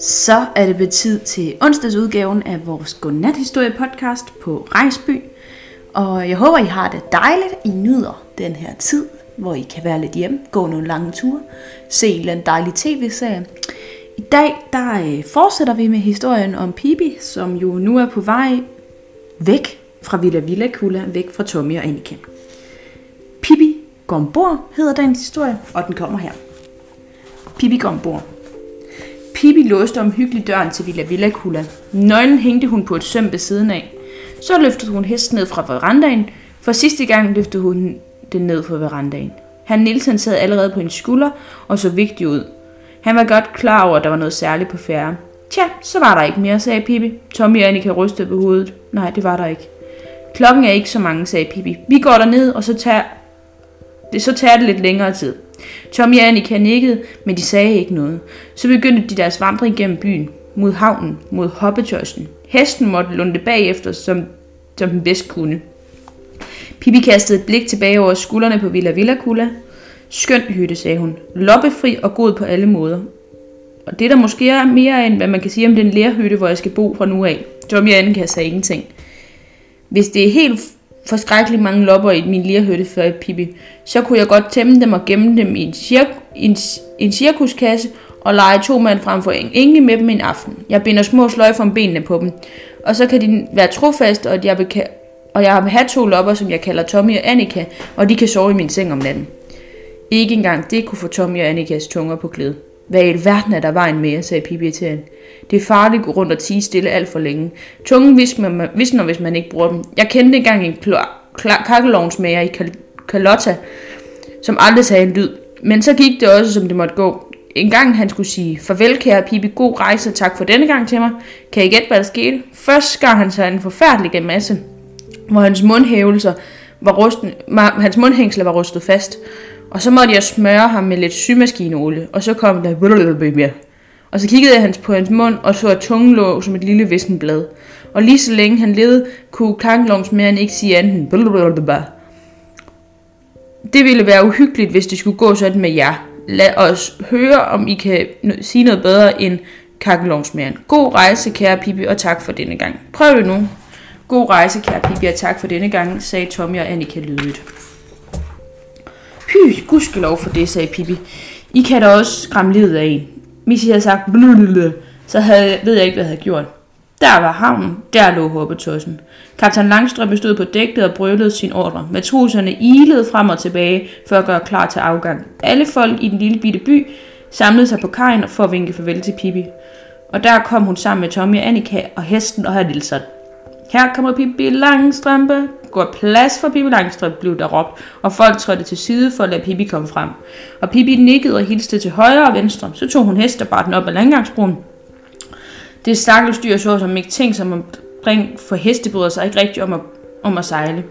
Så er det blevet tid til onsdagsudgaven af vores Godnathistorie-podcast på Rejsby. Og jeg håber, I har det dejligt. I nyder den her tid, hvor I kan være lidt hjemme, gå nogle lange ture, se en eller anden dejlig tv-serie. I dag der øh, fortsætter vi med historien om Pibi, som jo nu er på vej væk fra Villa Villa Kula, væk fra Tommy og Annika. Gombor hedder dagens historie, og den kommer her. Pippi Gombor. Pippi låste omhyggeligt døren til Villa Villa Kula. Nøglen hængte hun på et søm ved siden af. Så løftede hun hesten ned fra verandaen. For sidste gang løftede hun den ned fra verandaen. Han Nielsen sad allerede på hendes skulder og så vigtig ud. Han var godt klar over, at der var noget særligt på færre. Tja, så var der ikke mere, sagde Pippi. Tommy og Annika rystede på hovedet. Nej, det var der ikke. Klokken er ikke så mange, sagde Pippi. Vi går derned, og så tager det, så tager det lidt længere tid. Tommy og Annika nikkede, men de sagde ikke noget. Så begyndte de deres vandring gennem byen, mod havnen, mod hoppetørsten. Hesten måtte lunde bagefter, som, som den bedst kunne. Pippi kastede et blik tilbage over skuldrene på Villa Villa Kula. Skøn hytte, sagde hun. Loppefri og god på alle måder. Og det er der måske er mere end, hvad man kan sige om den lærhytte, hvor jeg skal bo fra nu af. Tommy og Annika sagde ingenting. Hvis det er helt forskrækkelig mange lopper i min lirhytte før i Pippi. Så kunne jeg godt tæmme dem og gemme dem i en, cir- en, en cirkuskasse og lege to mand frem for en enke med dem en aften. Jeg binder små sløjfer om benene på dem, og så kan de være trofaste, og jeg vil, og jeg vil have to lopper, som jeg kalder Tommy og Annika, og de kan sove i min seng om natten. Ikke engang det kunne få Tommy og Annikas tunger på glæde. Hvad i alverden er der vejen med, sagde Pippi til hende. Det er farligt at gå rundt og tige stille alt for længe. Tungen visner, hvis man ikke bruger dem. Jeg kendte engang en kakkelovnsmager i Kalotta, som aldrig sagde en lyd. Men så gik det også, som det måtte gå. En gang han skulle sige, farvel kære Pippi, god rejse og tak for denne gang til mig. Kan I gætte, hvad der skete? Først skar han sig en forfærdelig masse, hvor hans mundhævelser var rusten, hans mundhængsler var rustet fast. Og så måtte jeg smøre ham med lidt symaskineolie, og så kom der og så kiggede jeg hans på hans mund og så, at tungen lå som et lille vissen blad. Og lige så længe han levede, kunne kakkelovnsmæren ikke sige andet Det ville være uhyggeligt, hvis det skulle gå sådan med jer. Lad os høre, om I kan sige noget bedre end kakkelovnsmæren. God rejse, kære Pippi, og tak for denne gang. Prøv det nu. God rejse, kære Pippi, og tak for denne gang, sagde Tommy og Annika lydigt. Py, gudskelov for det, sagde Pippi. I kan da også skræmme livet af en. Missy havde sagt blululule, så havde, ved jeg ikke, hvad jeg havde gjort. Der var havnen, der lå håbetossen. Kaptajn Langstrøm stod på dækket og brølede sin ordre. Matroserne ilede frem og tilbage for at gøre klar til afgang. Alle folk i den lille bitte by samlede sig på kajen for at vinke farvel til Pippi. Og der kom hun sammen med Tommy og Annika og hesten og herr Nilsson. Her kommer Pippi Langstrømpe. Gå plads for Pippi Langstrømpe, blev der råbt, og folk trådte til side for at lade Pippi komme frem. Og Pippi nikkede og hilste til højre og venstre. Så tog hun hest og bar den op ad landgangsbroen. Det stakkels dyr så som ikke tænkt som at bringe, for heste bryder sig ikke rigtig om at, om at sejle.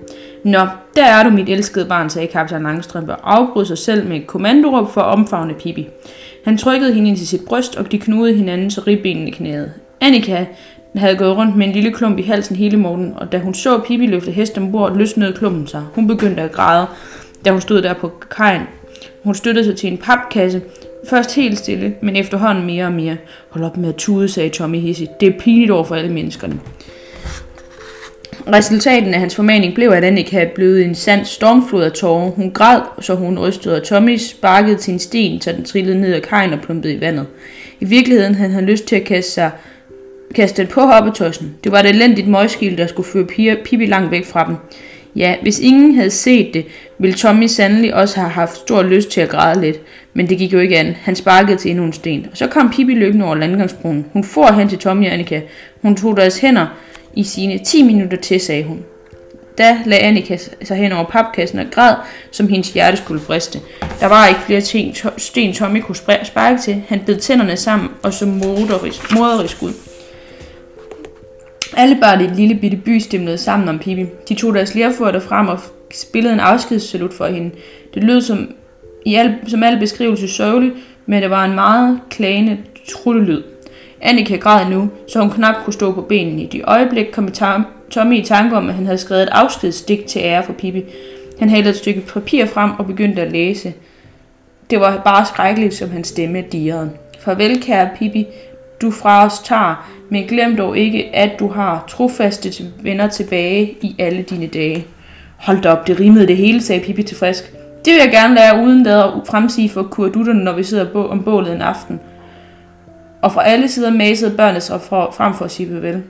Nå, der er du mit elskede barn, sagde kaptajn Langstrømpe og afbrød sig selv med et kommandoråb for at omfavne Pippi. Han trykkede hende ind til sit bryst, og de knudede hinanden, så ribbenene knæede. Annika havde gået rundt med en lille klump i halsen hele morgen, og da hun så Pippi løfte hesten ombord, løsnede klumpen sig. Hun begyndte at græde, da hun stod der på kajen. Hun støttede sig til en papkasse, Først helt stille, men efterhånden mere og mere. Hold op med at tude, sagde Tommy hissigt. Det er pinligt over for alle menneskerne. Resultaten af hans formaning blev, at Annika blev en sand stormflod af tårer. Hun græd, så hun rystede, og Tommy sparkede til en sten, så den trillede ned ad kajen og plumpede i vandet. I virkeligheden havde han lyst til at kaste sig kaste på hoppetøjsen. Det var et elendigt møgskil, der skulle føre Pippi langt væk fra dem. Ja, hvis ingen havde set det, ville Tommy sandelig også have haft stor lyst til at græde lidt. Men det gik jo ikke an. Han sparkede til endnu en sten. Og så kom Pippi løbende over landgangsbroen. Hun for hen til Tommy og Annika. Hun tog deres hænder i sine 10 minutter til, sagde hun. Da lagde Annika sig hen over papkassen og græd, som hendes hjerte skulle briste. Der var ikke flere ting, sten Tommy kunne sparke til. Han bed tænderne sammen og så moderisk ud. Alle børn i den lille bitte by stemlede sammen om Pippi. De tog deres lærfurter frem og spillede en afskedssalut for hende. Det lød som, i al, som al beskrivelse sørgeligt, men det var en meget klagende trullelyd. Annika græd nu, så hun knap kunne stå på benene. I de øjeblik kom Tommy i tanke om, at han havde skrevet et afskedsdigt til ære for Pippi. Han hældte et stykke papir frem og begyndte at læse. Det var bare skrækkeligt, som hans stemme dirrede. Farvel, kære Pippi, du fra os tager, men glem dog ikke, at du har trofaste venner tilbage i alle dine dage. Hold da op, det rimede det hele, sagde Pippi til frisk. Det vil jeg gerne lære uden at fremsige for kurdutterne, når vi sidder om bålet en aften. Og fra alle sider masede børnene sig frem for at sige farvel.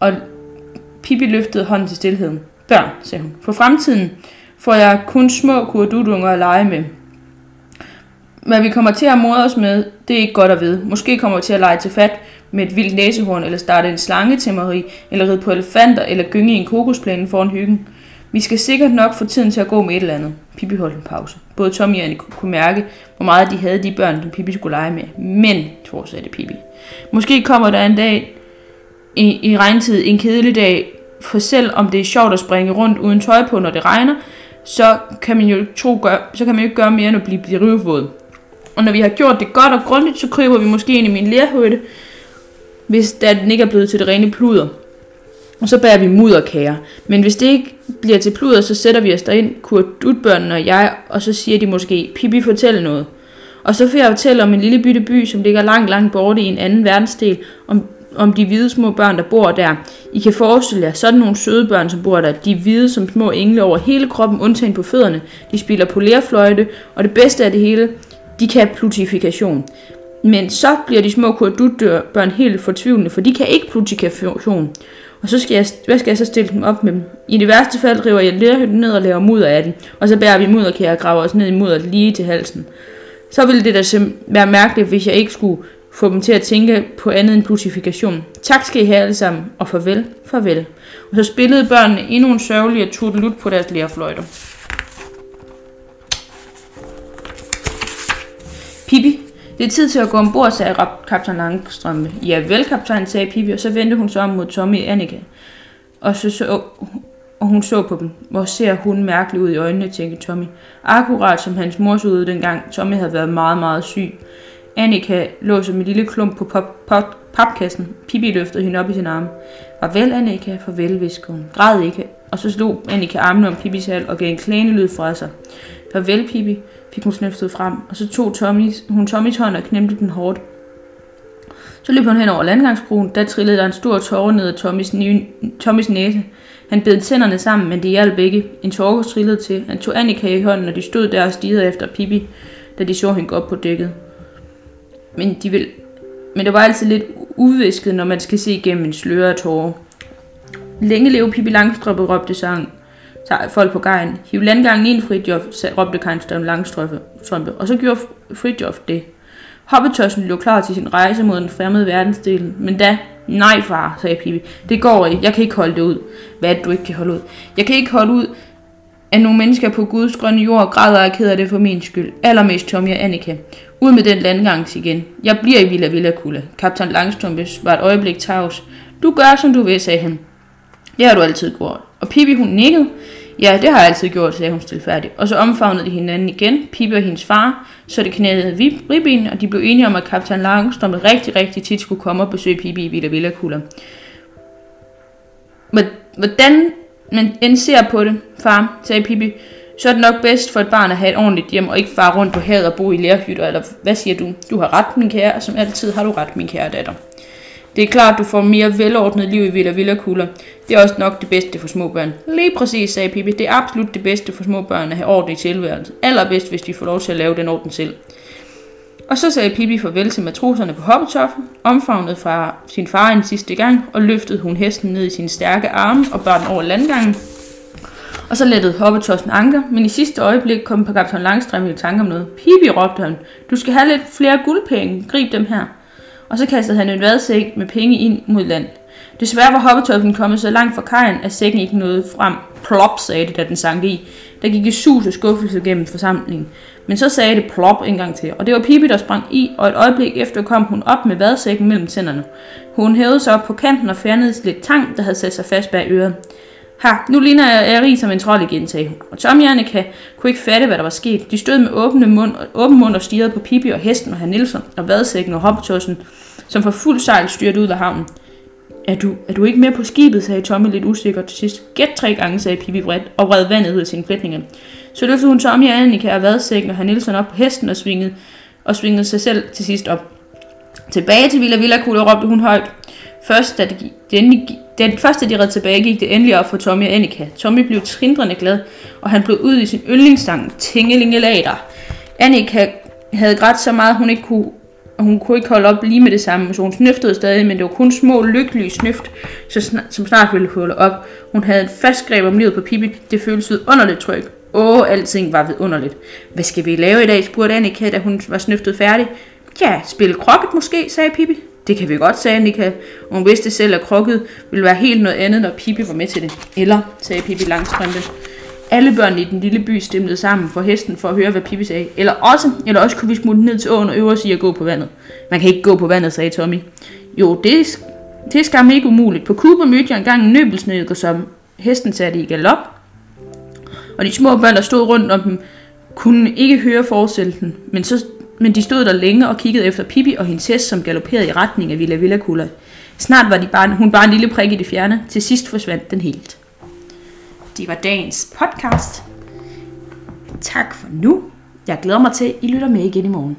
Og Pippi løftede hånden til stillheden. Børn, sagde hun. For fremtiden får jeg kun små kurdudunger at lege med. Hvad vi kommer til at mode os med, det er ikke godt at vide. Måske kommer vi til at lege til fat med et vildt næsehorn, eller starte en slange til Marie, eller ride på elefanter, eller gynge i en kokosplæne foran hyggen. Vi skal sikkert nok få tiden til at gå med et eller andet. Pippi holdt en pause. Både Tommy og Annie kunne mærke, hvor meget de havde de børn, som Pippi skulle lege med. Men, fortsatte Pippi, måske kommer der en dag i, i regntid en kedelig dag, for selv om det er sjovt at springe rundt uden tøj på, når det regner, så kan man jo, tro, gør, så kan man jo ikke gøre mere end at blive, blive rivvåd. Og når vi har gjort det godt og grundigt, så kryber vi måske ind i min lærhøjde, hvis den ikke er blevet til det rene pluder. Og så bærer vi mudderkager. Men hvis det ikke bliver til pluder, så sætter vi os derind, Kurt Udbørnene og jeg, og så siger de måske, Pippi fortæl noget. Og så får jeg fortælle om en lille bitte by, som ligger langt, langt borte i en anden verdensdel, om, om de hvide små børn, der bor der. I kan forestille jer sådan nogle søde børn, som bor der. De er hvide som små engle over hele kroppen, undtagen på fødderne. De spiller på lærfløjte, og det bedste af det hele, de kan plutifikation. Men så bliver de små kurdutbørn helt fortvivlende, for de kan ikke plutifikation. Og så skal jeg, hvad skal jeg så stille dem op med dem? I det værste fald river jeg lærhytten ned og laver mudder af den, og så bærer vi mudderkære og graver os ned i mudder lige til halsen. Så ville det da være mærkeligt, hvis jeg ikke skulle få dem til at tænke på andet end plutifikation. Tak skal I have alle sammen, og farvel, farvel. Og så spillede børnene endnu en sørgelig og tuttelut på deres lærfløjter. Pippi, det er tid til at gå ombord, sagde kaptajn Langstrømpe. Ja, vel, kaptajn, sagde Pippi, og så vendte hun sig om mod Tommy og Annika. Og, så, så, og hun så på dem. Hvor ser hun mærkelig ud i øjnene, tænkte Tommy. Akkurat som hans mor så ud dengang Tommy havde været meget, meget syg. Annika lå som en lille klump på pop, pop, papkassen. Pippi løftede hende op i sin arme. Farvel, Annika, farvel, viskede hun. Græd ikke. Og så slog Annika armene om Pippis hal og gav en klagende lyd fra sig. Farvel, Pippi fik hun snøftet frem, og så tog Tommys, hun Tommys hånd og knæmte den hårdt. Så løb hun hen over landgangsbroen, der trillede der en stor tårer ned af Tommys, nye, Tommys næse. Han bed tænderne sammen, men det hjalp ikke. En tårer trillede til. Han tog Annika i hånden, og de stod der og stirrede efter Pippi, da de så hende gå op på dækket. Men, de vil, men det var altid lidt udvisket, når man skal se igennem en sløre af tårer. Længe leve Pippi Langstrømpe, råbte sang folk på gejen. Hiv landgangen ind, Fridjof, råbte Kajnstrøm Langstrømpe, og så gjorde Fridjof det. Hoppetørsen blev klar til sin rejse mod den fremmede verdensdel, men da, nej far, sagde Pippi, det går ikke, jeg kan ikke holde det ud. Hvad er det, du ikke kan holde ud? Jeg kan ikke holde ud, at nogle mennesker på Guds grønne jord græder og keder det for min skyld. Allermest Tommy og Annika. Ud med den landgang igen. Jeg bliver i Villa Villa Kulla. Kaptajn Langstrømpe var et øjeblik tavs. Du gør, som du vil, sagde han. Det har du altid gjort. Og Pippi hun nikkede. Ja, det har jeg altid gjort, sagde hun stilfærdigt. Og så omfavnede de hinanden igen, Pippi og hendes far, så det knæede ribben, og de blev enige om, at kaptajn Langstrøm rigtig, rigtig tit skulle komme og besøge Pippi i Villa Villa Kuller. Hvordan man end ser på det, far, sagde Pippi, så er det nok bedst for et barn at have et ordentligt hjem, og ikke fare rundt på havet og bo i lærhytter, eller hvad siger du? Du har ret, min kære, og som altid har du ret, min kære datter. Det er klart, du får mere velordnet liv i Villa Villa Kugler. Det er også nok det bedste for små børn. Lige præcis, sagde Pippi. Det er absolut det bedste for små børn at have orden i tilværelsen. Allerbedst, hvis de får lov til at lave den orden selv. Og så sagde Pippi farvel til matroserne på hoppetoffen, omfavnet fra sin far en sidste gang, og løftede hun hesten ned i sine stærke arme og bar den over landgangen. Og så lettede hoppetossen anker, men i sidste øjeblik kom på kaptajn Langstrøm i tanke om noget. Pippi, råbte han, du skal have lidt flere guldpenge, grib dem her og så kastede han en vadsæk med penge ind mod land. Desværre var hoppetoppen kommet så langt fra kajen, at sækken ikke nåede frem. Plop, sagde det, da den sank i. Der gik i sus og skuffelse gennem forsamlingen. Men så sagde det plop en gang til, og det var Pippi, der sprang i, og et øjeblik efter kom hun op med vadsækken mellem tænderne. Hun hævede sig op på kanten og fjernede lidt tang, der havde sat sig fast bag øret. Ha, nu ligner jeg, jeg rig som en trold igen, sagde hun. Og Tommy og Annika kunne ikke fatte, hvad der var sket. De stod med åbne mund, åben mund og stirrede på Pippi og hesten og herr Nielsen og vadsækken og hoppetossen, som for fuld sejl styrte ud af havnen. Er du, er du ikke med på skibet, sagde Tommy lidt usikkert til sidst. Gæt tre gange, sagde Pippi vredt og vred vandet ud af sine flætninger. Så løftede hun Tommy og Annika og vadsækken og herr Nielsen op på hesten og svingede, og svingede sig selv til sidst op. Tilbage til Villa Villa Kugle råbte hun højt. Først da det endelig, den, den første, de red tilbage, gik det endelig op for Tommy og Annika. Tommy blev trindrende glad, og han blev ud i sin yndlingssang, Tingelingelater. Annika havde grædt så meget, hun ikke kunne og hun kunne ikke holde op lige med det samme, så hun snøftede stadig, men det var kun små lykkelige snøft, så snart, som snart ville holde op. Hun havde et fast greb om livet på Pippi. Det føltes vidunderligt tryg. Åh, alting var vidunderligt. Hvad skal vi lave i dag, spurgte Annika, da hun var snøftet færdig. Ja, spille krokket måske, sagde Pippi. Det kan vi godt, sagde Annika. Og hun vidste selv, at krokket ville være helt noget andet, når Pippi var med til det. Eller, sagde Pippi langstrømpe. Alle børn i den lille by stemlede sammen for hesten for at høre, hvad Pippi sagde. Eller også, eller også kunne vi smutte ned til åen og øve os i at gå på vandet. Man kan ikke gå på vandet, sagde Tommy. Jo, det er, det er skam ikke umuligt. På Cuba mødte jeg engang en nøbelsnødder, som hesten satte i galop. Og de små børn, der stod rundt om dem, kunne ikke høre forsættelsen, men, så, men de stod der længe og kiggede efter Pippi og hendes hest, som galopperede i retning af Villa Villa Kulla. Snart var de bare, hun bare en lille prik i det fjerne. Til sidst forsvandt den helt. Det var dagens podcast. Tak for nu. Jeg glæder mig til, at I lytter med igen i morgen.